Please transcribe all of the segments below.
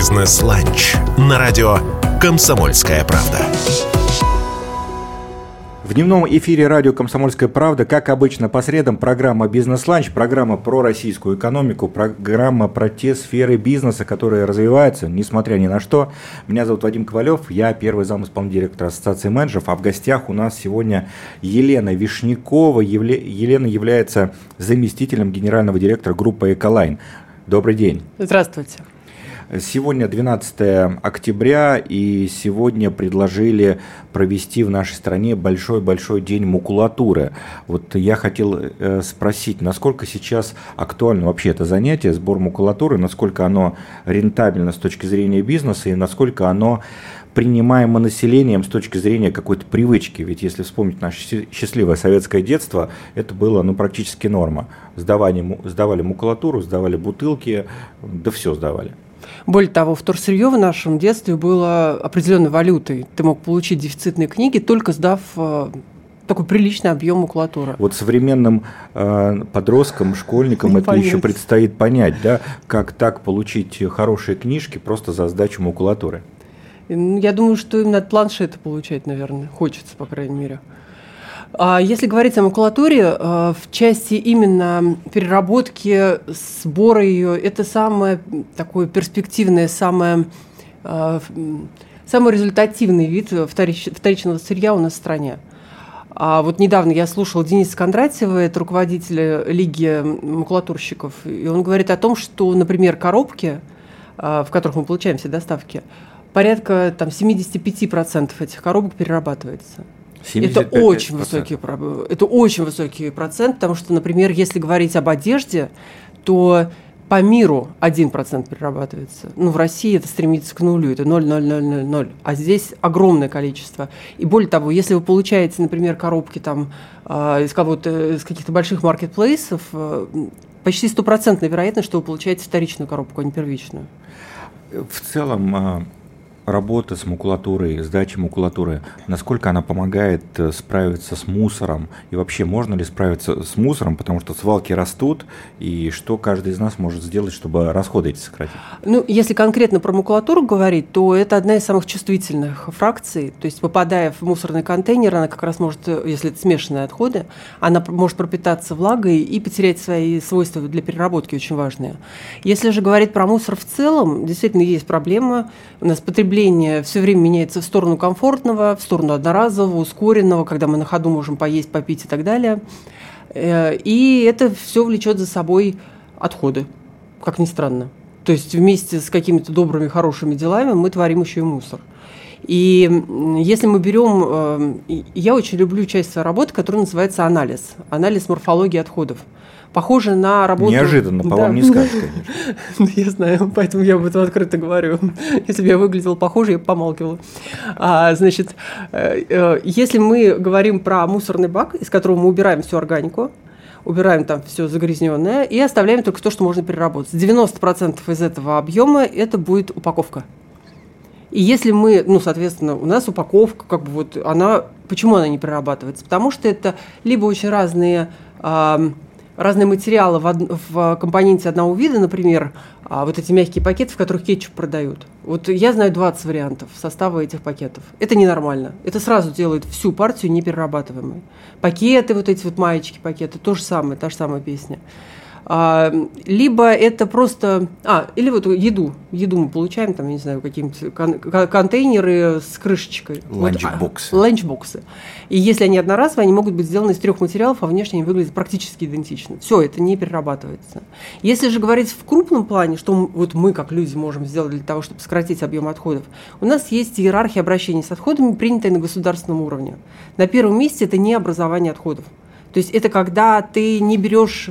Бизнес-ланч на радио «Комсомольская правда». В дневном эфире радио «Комсомольская правда», как обычно, по средам программа «Бизнес-ланч», программа про российскую экономику, программа про те сферы бизнеса, которые развиваются, несмотря ни на что. Меня зовут Вадим Ковалев, я первый зам исполнительного директора Ассоциации менеджеров, а в гостях у нас сегодня Елена Вишнякова. Елена является заместителем генерального директора группы «Эколайн». Добрый день. Здравствуйте. Сегодня 12 октября, и сегодня предложили провести в нашей стране большой-большой день макулатуры. Вот я хотел э, спросить, насколько сейчас актуально вообще это занятие, сбор макулатуры, насколько оно рентабельно с точки зрения бизнеса, и насколько оно принимаемо населением с точки зрения какой-то привычки. Ведь если вспомнить наше счастливое советское детство, это было ну, практически норма. Сдавали, сдавали макулатуру, сдавали бутылки, да все сдавали. Более того, вторсырье в нашем детстве было определенной валютой. Ты мог получить дефицитные книги, только сдав э, такой приличный объем макулатуры. Вот современным э, подросткам, школьникам это понять. еще предстоит понять, да, как так получить хорошие книжки просто за сдачу макулатуры. Я думаю, что именно от планшета получать, наверное, хочется, по крайней мере. А если говорить о макулатуре, э, в части именно переработки, сбора ее, это самое такое перспективное, самое, э, самый результативный вид вторичного сырья у нас в стране. А вот недавно я слушала Дениса Кондратьева, это руководитель Лиги макулатурщиков, и он говорит о том, что, например, коробки, э, в которых мы получаем все доставки, порядка там, 75% этих коробок перерабатывается. Это очень, высокий, это очень высокий процент, потому что, например, если говорить об одежде, то по миру 1% перерабатывается. Ну, в России это стремится к нулю, это 0,0000. А здесь огромное количество. И более того, если вы получаете, например, коробки там э, из кого-то, из каких-то больших маркетплейсов, э, почти стопроцентная вероятность, что вы получаете вторичную коробку, а не первичную. В целом, а, работа с макулатурой, сдача макулатуры, насколько она помогает э, справиться с мусором и вообще можно ли справиться с мусором, потому что свалки растут, и что каждый из нас может сделать, чтобы расходы эти сократить? Ну, если конкретно про макулатуру говорить, то это одна из самых чувствительных фракций, то есть попадая в мусорный контейнер, она как раз может, э, если это смешанные отходы, она может пропитаться влагой и потерять свои свойства для переработки очень важные. Если же говорить про мусор в целом, действительно есть проблема, у нас потребление потребление все время меняется в сторону комфортного, в сторону одноразового, ускоренного, когда мы на ходу можем поесть, попить и так далее. Э, и это все влечет за собой отходы, как ни странно. То есть вместе с какими-то добрыми, хорошими делами мы творим еще и мусор. И если мы берем, э, я очень люблю часть своей работы, которая называется анализ, анализ морфологии отходов похоже на работу... Неожиданно, по да. вам не скажешь, конечно. Я знаю, поэтому я об этом открыто говорю. Если бы я выглядела похоже, я бы помалкивала. А, значит, э, э, если мы говорим про мусорный бак, из которого мы убираем всю органику, убираем там все загрязненное и оставляем только то, что можно переработать. 90% из этого объема это будет упаковка. И если мы, ну, соответственно, у нас упаковка, как бы вот она, почему она не перерабатывается? Потому что это либо очень разные разные материалы в, од... в компоненте одного вида, например, а, вот эти мягкие пакеты, в которых кетчуп продают. Вот я знаю 20 вариантов состава этих пакетов. Это ненормально. Это сразу делает всю партию неперерабатываемой. Пакеты, вот эти вот маечки пакеты, то же самое, та же самая песня. А, либо это просто... А, или вот еду. Еду мы получаем, там, я не знаю, какие-нибудь кон- контейнеры с крышечкой. Ланчбоксы. Вот, ланчбоксы. И если они одноразовые, они могут быть сделаны из трех материалов, а внешне они выглядят практически идентично. Все, это не перерабатывается. Если же говорить в крупном плане, что вот мы, как люди, можем сделать для того, чтобы сократить объем отходов, у нас есть иерархия обращения с отходами, принятая на государственном уровне. На первом месте это не образование отходов. То есть это когда ты не берешь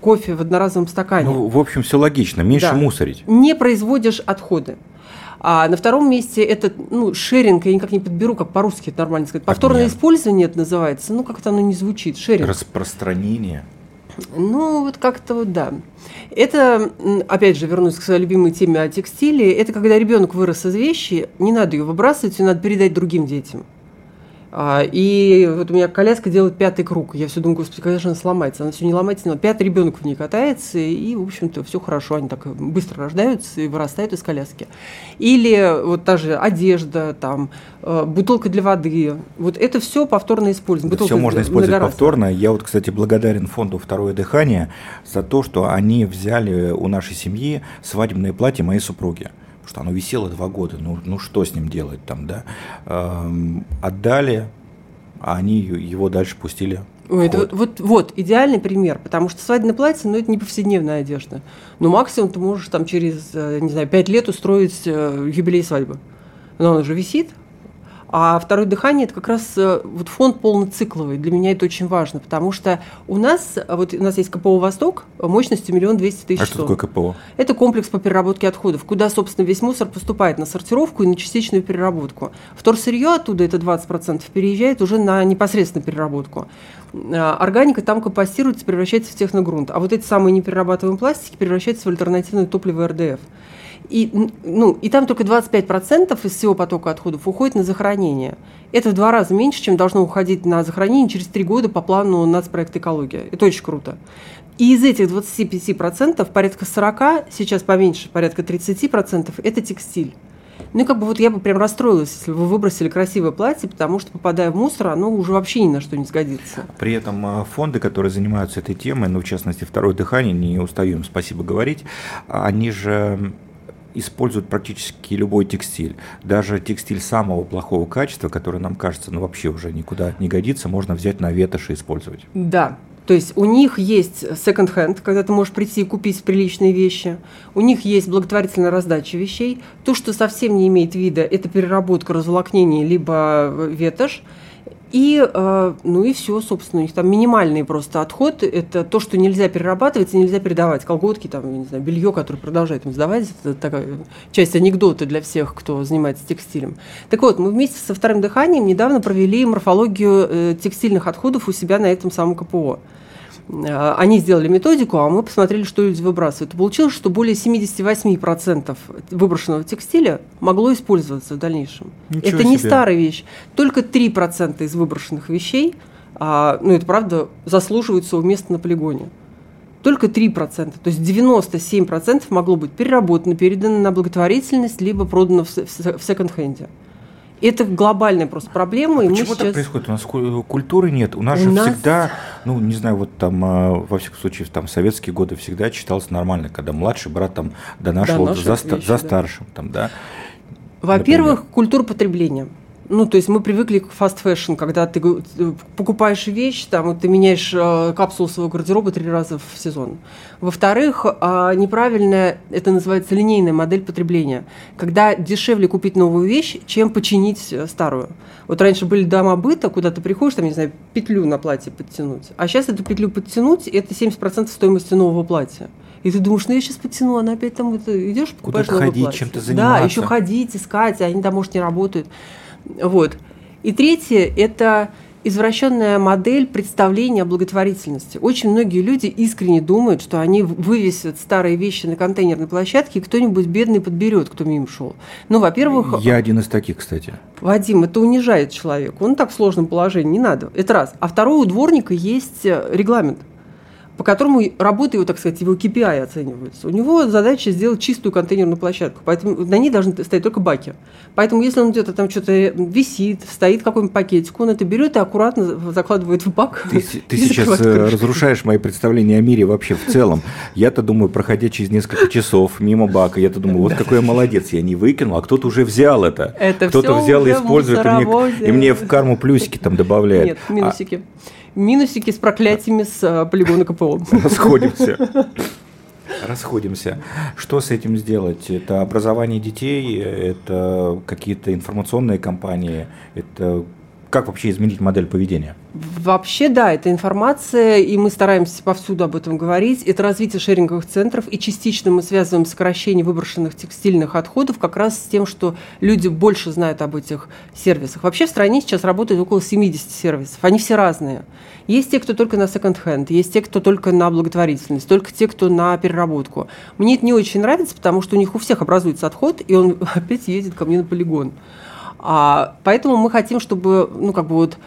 кофе в одноразовом стакане. Ну, в общем, все логично, меньше да. мусорить. Не производишь отходы. А на втором месте это ну, шеринг, я никак не подберу, как по-русски это нормально сказать. Повторное Обмен. использование это называется, ну как-то оно не звучит, шеринг. Распространение. Ну, вот как-то вот да. Это, опять же, вернусь к своей любимой теме о текстиле, это когда ребенок вырос из вещи, не надо ее выбрасывать, ее надо передать другим детям. А, и вот у меня коляска делает пятый круг. Я все думаю, господи, же она сломается? Она все не ломается, но пятый ребенок в ней катается, и, в общем-то, все хорошо. Они так быстро рождаются и вырастают из коляски. Или вот та же одежда, там, э, бутылка для воды. Вот это все повторно используем. Да, все можно использовать повторно. Я вот, кстати, благодарен фонду «Второе дыхание» за то, что они взяли у нашей семьи свадебное платье моей супруги что оно висело два года, ну, ну что с ним делать там, да, эм, отдали, а они его дальше пустили Ой, это вот, вот, вот идеальный пример, потому что свадебное платье, ну, это не повседневная одежда. Но максимум ты можешь там через, э, не знаю, пять лет устроить э, юбилей свадьбы. Но он уже висит, а второе дыхание – это как раз э, вот фонд полноцикловый. Для меня это очень важно, потому что у нас, вот у нас есть КПО «Восток» мощностью миллион двести тысяч А что такое КПО? Это комплекс по переработке отходов, куда, собственно, весь мусор поступает на сортировку и на частичную переработку. Вторсырье оттуда, это 20%, переезжает уже на непосредственную переработку. Органика там компостируется, превращается в техногрунт. А вот эти самые неперерабатываемые пластики превращаются в альтернативное топливо РДФ. И, ну, и там только 25% из всего потока отходов уходит на захоронение. Это в два раза меньше, чем должно уходить на захоронение через три года по плану нацпроекта «Экология». Это очень круто. И из этих 25% порядка 40, сейчас поменьше, порядка 30% – это текстиль. Ну как бы вот я бы прям расстроилась, если бы вы выбросили красивое платье, потому что, попадая в мусор, оно уже вообще ни на что не сгодится. При этом а, фонды, которые занимаются этой темой, ну, в частности, «Второе дыхание», не устаю спасибо говорить, они же используют практически любой текстиль. Даже текстиль самого плохого качества, который нам кажется, ну вообще уже никуда не годится, можно взять на ветошь и использовать. Да, то есть у них есть second-hand, когда ты можешь прийти и купить приличные вещи. У них есть благотворительная раздача вещей. То, что совсем не имеет вида, это переработка, разволокнение, либо ветошь. И, э, ну и все, собственно, у них там минимальный просто отход. Это то, что нельзя перерабатывать и нельзя передавать. Колготки, там, не знаю, белье, которое продолжает им сдавать. Это такая часть анекдота для всех, кто занимается текстилем. Так вот, мы вместе со вторым дыханием недавно провели морфологию э, текстильных отходов у себя на этом самом КПО. Э, они сделали методику, а мы посмотрели, что люди выбрасывают. И получилось, что более 78% выброшенного текстиля могло использоваться в дальнейшем. Ничего это себе. не старая вещь. Только 3% из выброшенных вещей, а, ну это правда, заслуживают своего места на полигоне. Только 3%. То есть 97% могло быть переработано, передано на благотворительность, либо продано в, в секонд-хенде. Это глобальная просто проблема. А и почему мы так происходит? У нас культуры нет. У нас у же нас... всегда, ну, не знаю, вот там, а, во всяком случае, там, советские годы всегда читалось нормально, когда младший брат там донашивал за, вещи, за старшим, да. там, да. Во-первых, культура потребления. Ну, то есть мы привыкли к fast fashion, когда ты покупаешь вещь, там, ты меняешь э, капсулу своего гардероба три раза в сезон. Во-вторых, э, неправильная, это называется линейная модель потребления, когда дешевле купить новую вещь, чем починить э, старую. Вот раньше были дома быта, куда ты приходишь, там, не знаю, петлю на платье подтянуть, а сейчас эту петлю подтянуть, это 70% стоимости нового платья. И ты думаешь, ну я сейчас подтяну, она опять там это, идешь, покупаешь Куда-то ходить, чем-то заниматься. Да, еще ходить, искать, а они там, может, не работают. Вот. И третье – это извращенная модель представления о благотворительности. Очень многие люди искренне думают, что они вывесят старые вещи на контейнерной площадке, и кто-нибудь бедный подберет, кто мимо шел. Ну, во-первых... Я один из таких, кстати. Вадим, это унижает человека. Он так в сложном положении, не надо. Это раз. А второе, у дворника есть регламент – по которому работа его, так сказать, его KPI оценивается. У него задача сделать чистую контейнерную площадку, поэтому на ней должны стоять только баки. Поэтому если он где-то там что-то висит, стоит какой-нибудь пакетик, он это берет и аккуратно закладывает в бак. Ты, ты сейчас э, разрушаешь мои представления о мире вообще в целом. Я-то думаю, проходя через несколько часов мимо бака, я-то думаю, вот какой я молодец, я не выкинул, а кто-то уже взял это. это кто-то взял и использует, и мне, и мне в карму плюсики там добавляет. Нет, минусики. А, минусики с проклятиями с э, полигона КПО. Расходимся. Расходимся. Что с этим сделать? Это образование детей, это какие-то информационные кампании, это как вообще изменить модель поведения? Вообще, да, это информация, и мы стараемся повсюду об этом говорить. Это развитие шеринговых центров, и частично мы связываем сокращение выброшенных текстильных отходов как раз с тем, что люди больше знают об этих сервисах. Вообще в стране сейчас работает около 70 сервисов, они все разные. Есть те, кто только на second-hand, есть те, кто только на благотворительность, только те, кто на переработку. Мне это не очень нравится, потому что у них у всех образуется отход, и он опять едет ко мне на полигон. А, поэтому мы хотим, чтобы, ну, как бы вот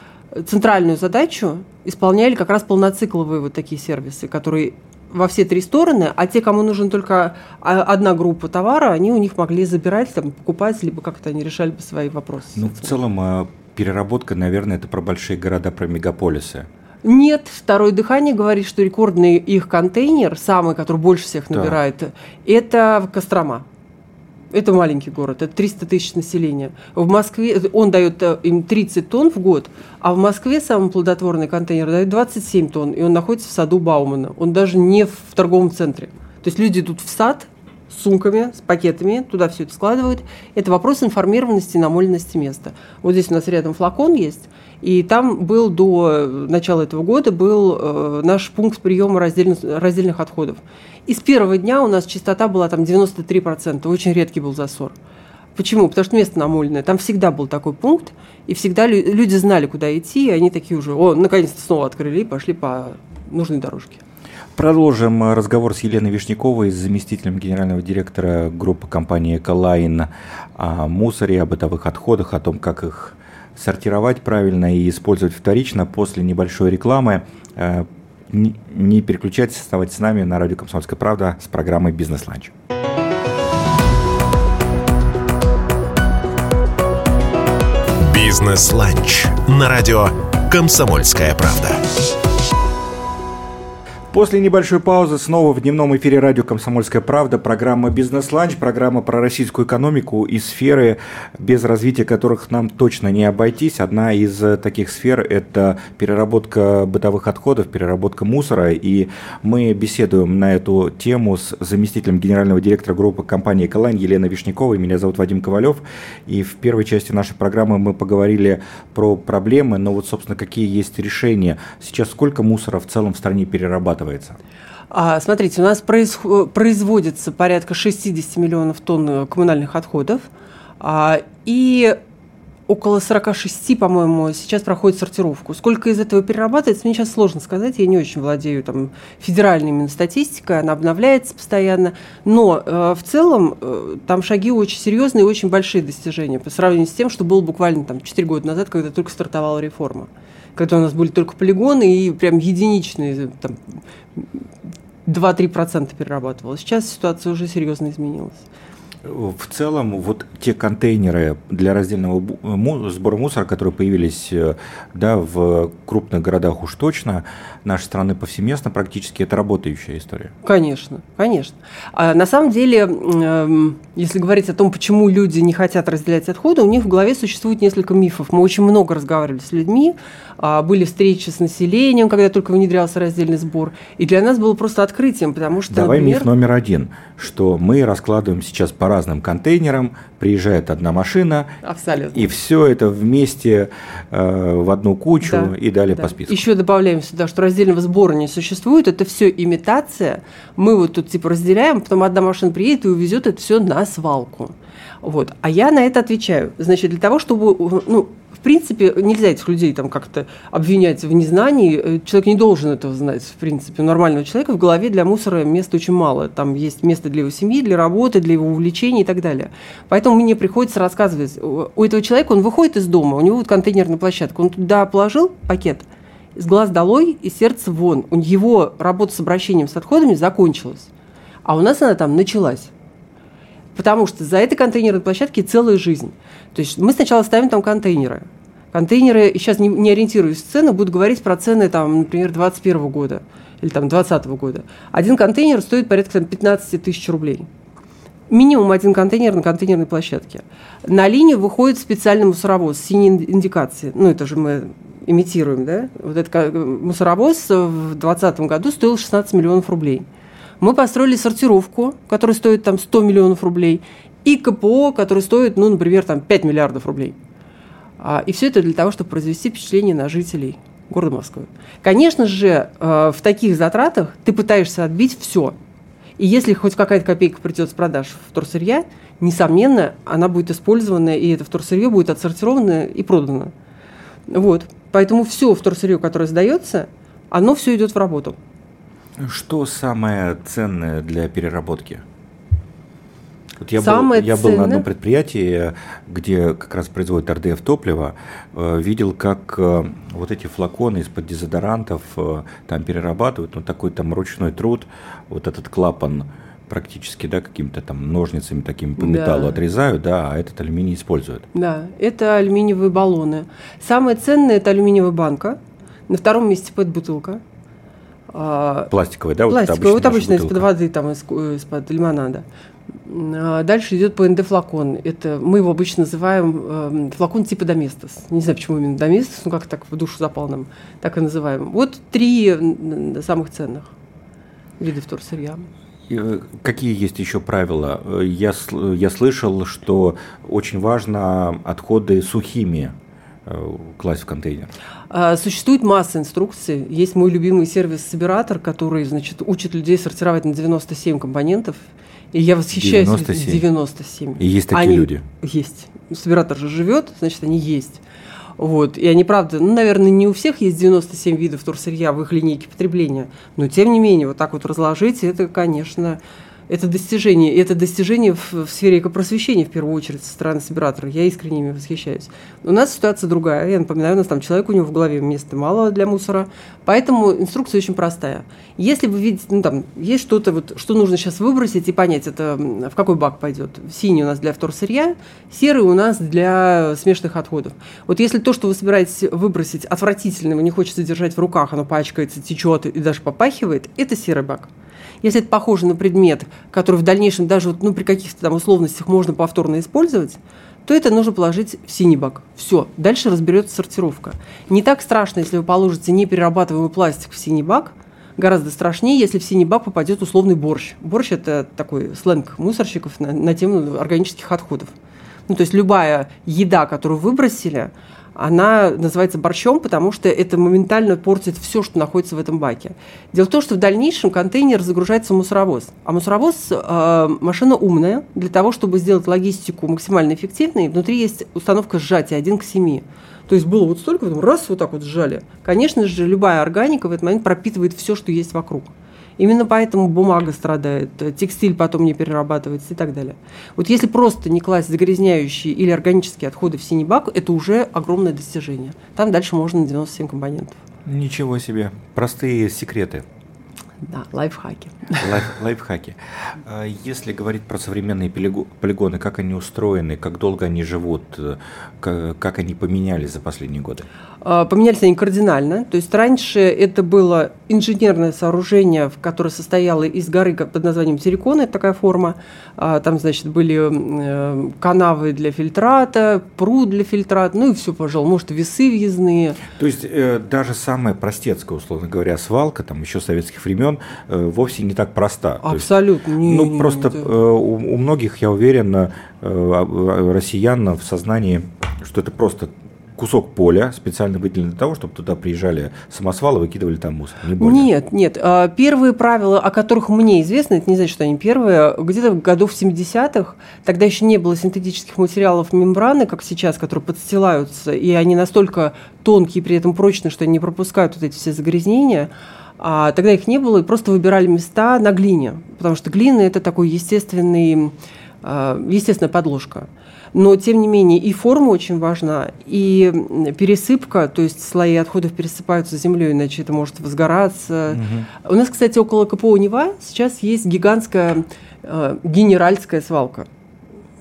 центральную задачу исполняли как раз полноцикловые вот такие сервисы, которые во все три стороны, а те, кому нужен только одна группа товара, они у них могли забирать, там, покупать, либо как-то они решали бы свои вопросы. Ну, в целом, а, переработка, наверное, это про большие города, про мегаполисы. Нет, второе дыхание говорит, что рекордный их контейнер, самый, который больше всех набирает, да. это Кострома. Это маленький город, это 300 тысяч населения. В Москве он дает э, им 30 тонн в год, а в Москве самый плодотворный контейнер дает 27 тонн, и он находится в саду Баумана. Он даже не в торговом центре. То есть люди идут в сад с сумками, с пакетами, туда все это складывают. Это вопрос информированности и намоленности места. Вот здесь у нас рядом флакон есть, и там был до начала этого года был э, наш пункт приема раздельных, раздельных отходов. И с первого дня у нас частота была там 93%, очень редкий был засор. Почему? Потому что место намоленное. Там всегда был такой пункт, и всегда люди знали, куда идти, и они такие уже, о, наконец-то снова открыли и пошли по нужной дорожке. Продолжим э, разговор с Еленой Вишняковой, заместителем генерального директора группы компании «Эколайн» о мусоре, о бытовых отходах, о том, как их сортировать правильно и использовать вторично после небольшой рекламы. Э, не переключайтесь, оставайтесь с нами на радио «Комсомольская правда» с программой «Бизнес-ланч». «Бизнес-ланч» на радио «Комсомольская правда». После небольшой паузы снова в дневном эфире радио «Комсомольская правда» программа «Бизнес-ланч», программа про российскую экономику и сферы, без развития которых нам точно не обойтись. Одна из таких сфер – это переработка бытовых отходов, переработка мусора. И мы беседуем на эту тему с заместителем генерального директора группы компании «Эколайн» Еленой Вишняковой. Меня зовут Вадим Ковалев. И в первой части нашей программы мы поговорили про проблемы, но вот, собственно, какие есть решения. Сейчас сколько мусора в целом в стране перерабатывается? Вырабатывается? А, смотрите, у нас производится порядка 60 миллионов тонн э, коммунальных отходов, а, и около 46, по-моему, сейчас проходит сортировку. Сколько из этого перерабатывается, мне сейчас сложно сказать, я не очень владею там, федеральной именно статистикой, она обновляется постоянно, но э, в целом э, там шаги очень серьезные и очень большие достижения по сравнению с тем, что было буквально там, 4 года назад, когда только стартовала реформа когда у нас были только полигоны и прям единичные, там, 2-3% перерабатывалось. Сейчас ситуация уже серьезно изменилась. В целом, вот те контейнеры для раздельного сбора мусора, которые появились э, да, в крупных городах уж точно, нашей страны повсеместно практически, это работающая история. Конечно, конечно. А на самом деле, эм, если говорить о том, почему люди не хотят разделять отходы, у них в голове существует несколько мифов. Мы очень много разговаривали с людьми, а, были встречи с населением, когда только внедрялся раздельный сбор, и для нас было просто открытием, потому что, Давай например... миф номер один, что мы раскладываем сейчас по разным контейнерам, приезжает одна машина, Абсолютно. и все это вместе э, в одну кучу да, и далее да. по списку. Еще добавляем сюда, что раздельного сбора не существует, это все имитация. Мы вот тут типа разделяем, потом одна машина приедет и увезет это все на свалку. Вот. А я на это отвечаю. Значит, для того, чтобы ну, в принципе, нельзя этих людей там как-то обвинять в незнании. Э, человек не должен этого знать, в принципе. У нормального человека в голове для мусора места очень мало. Там есть место для его семьи, для работы, для его увлечений и так далее. Поэтому мне приходится рассказывать. У этого человека, он выходит из дома, у него вот контейнерная площадка, он туда положил пакет, с глаз долой и сердце вон. У него работа с обращением с отходами закончилась. А у нас она там началась. Потому что за этой контейнерной площадкой целая жизнь. То есть мы сначала ставим там контейнеры. Контейнеры, сейчас не, не ориентируюсь в цены, буду говорить про цены, там, например, 2021 года или там 2020 года. Один контейнер стоит порядка там, 15 тысяч рублей. Минимум один контейнер на контейнерной площадке. На линию выходит специальный мусоровоз с синей индикацией. Ну, это же мы имитируем, да? Вот этот мусоровоз в 2020 году стоил 16 миллионов рублей. Мы построили сортировку, которая стоит там 100 миллионов рублей, и КПО, который стоит, ну, например, там 5 миллиардов рублей. А, и все это для того, чтобы произвести впечатление на жителей города Москвы. Конечно же, э, в таких затратах ты пытаешься отбить все. И если хоть какая-то копейка придет с продаж вторсырья, несомненно, она будет использована, и это вторсырье будет отсортировано и продано. Вот. Поэтому все вторсырье, которое сдается, оно все идет в работу. Что самое ценное для переработки? Вот я Самое был, я был на ценное- одном предприятии, где как раз производят РДФ топливо, э, видел, как э, вот эти флаконы из-под дезодорантов э, там перерабатывают, ну такой там ручной труд, вот этот клапан практически, да, какими-то там ножницами такими по Да. металлу отрезают, да, а этот алюминий используют. Да, это алюминиевые баллоны. Самое ценное – это алюминиевая банка. На втором месте пэт-бутылка. А, Пластиковый, да, вот Пластиковая, вот наша обычно из-под воды, там, из- из-под лимонада. А Дальше идет ПНД-флакон. Это мы его обычно называем эм, флакон типа Доместос. Не знаю, почему именно Доместос, ну как так в душу запал нам, так и называем. Вот три самых ценных вида вторсырья. Э, Какие есть еще правила? Э, Я, сл- я слышал, что очень важно отходы сухими э, класть в контейнер. А, Существует масса инструкций. Есть мой любимый сервис Собиратор, который, значит, учит людей сортировать на 97 компонентов. И я восхищаюсь. 97? 97. И есть такие Они- люди. Есть. Собиратор же живет, значит, они есть. Вот. И они, правда, ну, наверное, не у всех есть 97 видов вторсырья в их линейке потребления, но тем не менее, вот так вот разложить, это, конечно, это достижение. Это достижение в, в сфере экопросвещения, в первую очередь, со стороны собиратора. Я искренне ими восхищаюсь. У нас ситуация другая. Я напоминаю, у нас там человек, у него в голове места мало для мусора. Поэтому инструкция очень простая. Если вы видите, ну там, есть что-то, вот, что нужно сейчас выбросить и понять, это в какой бак пойдет. Синий у нас для вторсырья, серый у нас для смешанных отходов. Вот если то, что вы собираетесь выбросить, отвратительно, вы не хочется держать в руках, оно пачкается, течет и даже попахивает, это серый бак. Если это похоже на предмет, который в дальнейшем даже вот, ну, при каких-то там условностях можно повторно использовать, то это нужно положить в синий бак. Все, дальше разберется сортировка. Не так страшно, если вы положите неперерабатываемый пластик в синий бак, гораздо страшнее, если в синий бак попадет условный борщ. Борщ – это такой сленг мусорщиков на, на тему органических отходов. Ну, то есть любая еда, которую выбросили, она называется борщом, потому что это моментально портит все, что находится в этом баке. Дело в том, что в дальнейшем контейнер загружается в мусоровоз. А мусоровоз э, машина умная для того, чтобы сделать логистику максимально эффективной. Внутри есть установка сжатия 1 к 7. То есть было вот столько, потом раз вот так вот сжали. Конечно же, любая органика в этот момент пропитывает все, что есть вокруг. Именно поэтому бумага страдает, э, текстиль потом не перерабатывается и так далее. Вот если просто не класть загрязняющие или органические отходы в синий бак, это уже огромное достижение. Там дальше можно на 97 компонентов. Ничего себе. Простые секреты. Да, лайфхаки. Лайф, лайфхаки. А Если говорить про современные полиго- полигоны, как они устроены, как долго они живут, э, ка- как они поменялись за последние годы? А, Поменялись они кардинально. То есть раньше это было инженерное сооружение, которое состояло из горы под названием Террикон, это такая форма. А, Там, значит, были э, канавы для фильтрата, пруд для фильтрата, ну и все, пожалуй, может, весы въездные. То есть э, даже самая простецкая, условно говоря, свалка, там еще советских времен, э, вовсе не так проста. То есть, Абсолютно. не- ну, не- просто э, у, у многих, я уверен, э, россиян в сознании, что это просто кусок поля, специально выделенный для того, чтобы туда приезжали самосвалы, выкидывали там мусор. Не более. Нет, нет. А, Первые правила, о которых мне известно, это не значит, что они первые, где-то в годов 70-х, тогда еще не было синтетических материалов мембраны, как сейчас, которые подстилаются, и они настолько тонкие при этом прочные, что они не пропускают вот эти все загрязнения. А тогда их не было, и просто выбирали места на глине, потому что глина – это такой естественный, а, естественная подложка. Но, тем не менее, и форма очень важна, и пересыпка, то есть слои отходов пересыпаются землей, иначе это может возгораться. У нас, кстати, около КПО Нева сейчас есть гигантская э, генеральская свалка.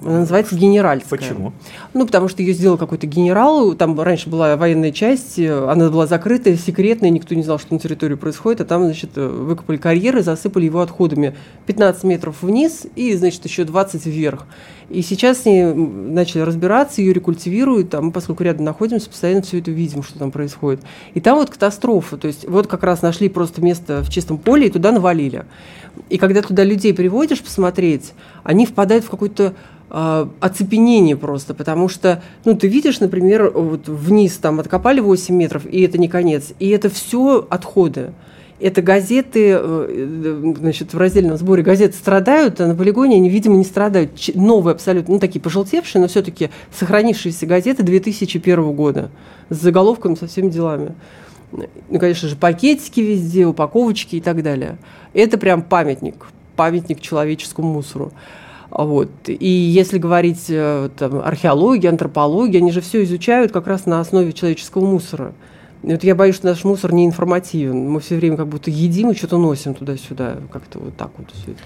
Она называется генеральская. Почему? Ну, потому что ее сделал какой-то генерал. Там раньше была военная часть, она была закрытая, секретная, никто не знал, что на территории происходит. А там, значит, выкопали карьеры, засыпали его отходами 15 метров вниз и, значит, еще 20 вверх. И сейчас они м, начали разбираться, ее рекультивируют. Там, мы, поскольку рядом находимся, постоянно все это видим, что там происходит. И там вот катастрофа. То есть вот как раз нашли просто место в чистом поле и туда навалили. И когда туда людей приводишь посмотреть, они впадают в какой-то а, оцепенение просто, потому что, ну, ты видишь, например, вот вниз там откопали 8 метров, и это не конец, и это все отходы. Это газеты, э, значит, в раздельном сборе газеты страдают, а на полигоне они, видимо, не страдают. Новые абсолютно, ну, такие пожелтевшие, но все-таки сохранившиеся газеты 2001 года с заголовками, со всеми делами. Ну, конечно же, пакетики везде, упаковочки и так далее. Это прям памятник, памятник человеческому мусору. Вот. И если говорить э, там, археология, антропология, они же все изучают как раз на основе человеческого мусора. Вот я боюсь, что наш мусор не информативен. Мы все время как будто едим и что-то носим туда-сюда. Как-то вот так вот все это.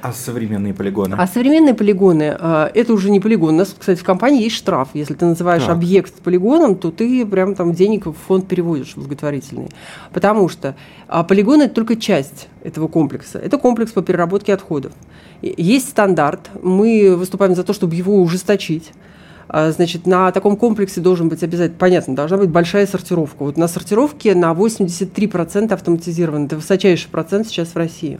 А современные полигоны? А современные полигоны, э, это уже не полигон. У нас, кстати, в компании есть штраф. Если ты называешь так. объект полигоном, то ты прям там денег в фонд переводишь благотворительный. Потому что а полигон – это только часть этого комплекса. Это комплекс по переработке отходов. Есть стандарт. Мы выступаем за то, чтобы его ужесточить. А, значит, на таком комплексе должен быть обязательно, понятно, должна быть большая сортировка. Вот на сортировке на 83% автоматизировано. Это высочайший процент сейчас в России.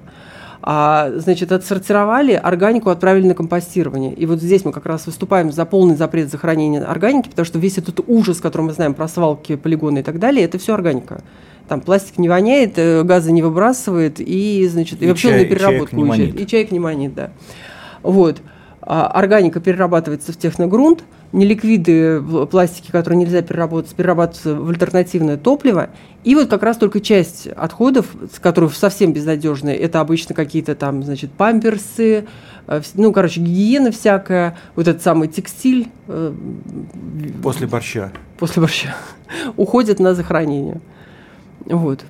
А, значит, отсортировали, органику отправили на компостирование. И вот здесь мы как раз выступаем за полный запрет захоронения органики, потому что весь этот ужас, который мы знаем про свалки, полигоны и так далее, это все органика. Там пластик не воняет, э, газы не выбрасывает, и, значит, и, и вообще чай, он на переработку и уезжает. И человек не манит, да. Вот. А органика перерабатывается в техногрунт, неликвиды пластики, которые нельзя переработать, перерабатываются в альтернативное топливо. И вот как раз только часть отходов, которые совсем безнадежные, это обычно какие-то там, значит, памперсы, э, ну, короче, гигиена всякая, вот этот самый текстиль. Э, после борща. После борща. Уходит на захоронение. Вот.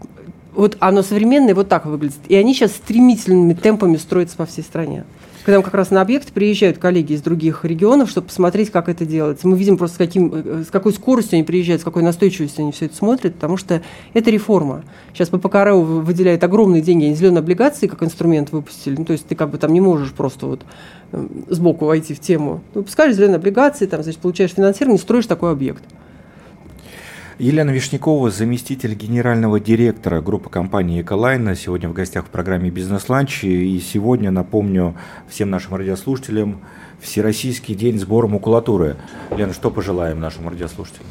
Вот оно современное вот так выглядит. И они сейчас стремительными темпами строятся по всей стране когда как раз на объект приезжают коллеги из других регионов, чтобы посмотреть, как это делается. Мы видим просто, с, каким, э, с какой скоростью они приезжают, с какой настойчивостью они все это смотрят, потому что это реформа. Сейчас ППКРУ выделяет огромные деньги, они зеленые облигации как инструмент выпустили. Ну, то есть ты как бы там не можешь просто вот э, сбоку войти в тему. Выпускаешь зеленые облигации, там, значит, получаешь финансирование, строишь такой объект. Елена Вишнякова, заместитель генерального директора группы компании «Эколайн», сегодня в гостях в программе «Бизнес-ланч». И сегодня, напомню всем нашим радиослушателям, Всероссийский день сбора макулатуры. Лена, что пожелаем нашим радиослушателям?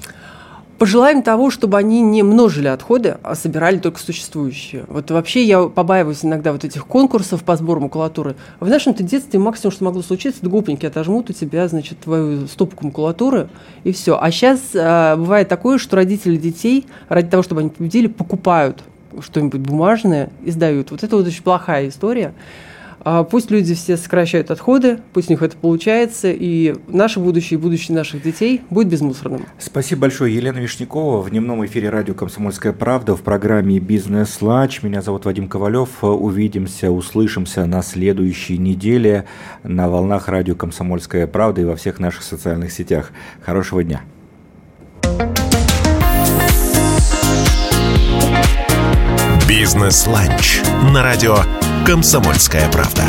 Пожелаем того, чтобы они не множили отходы, а собирали только существующие. Вот вообще я побаиваюсь иногда вот этих конкурсов по сбору макулатуры. В нашем-то детстве максимум, что могло случиться, это гопники отожмут у тебя, значит, твою стопку макулатуры, и все. А сейчас а, бывает такое, что родители детей, ради того, чтобы они победили, покупают что-нибудь бумажное и сдают. Вот это вот очень плохая история. А пусть люди все сокращают отходы, пусть у них это получается, и наше будущее и будущее наших детей будет безмусорным. Спасибо большое, Елена Вишнякова. В дневном эфире радио «Комсомольская правда» в программе «Бизнес-лач». Меня зовут Вадим Ковалев. Увидимся, услышимся на следующей неделе на волнах радио «Комсомольская правда» и во всех наших социальных сетях. Хорошего дня. «Бизнес-ланч» на радио «Комсомольская правда».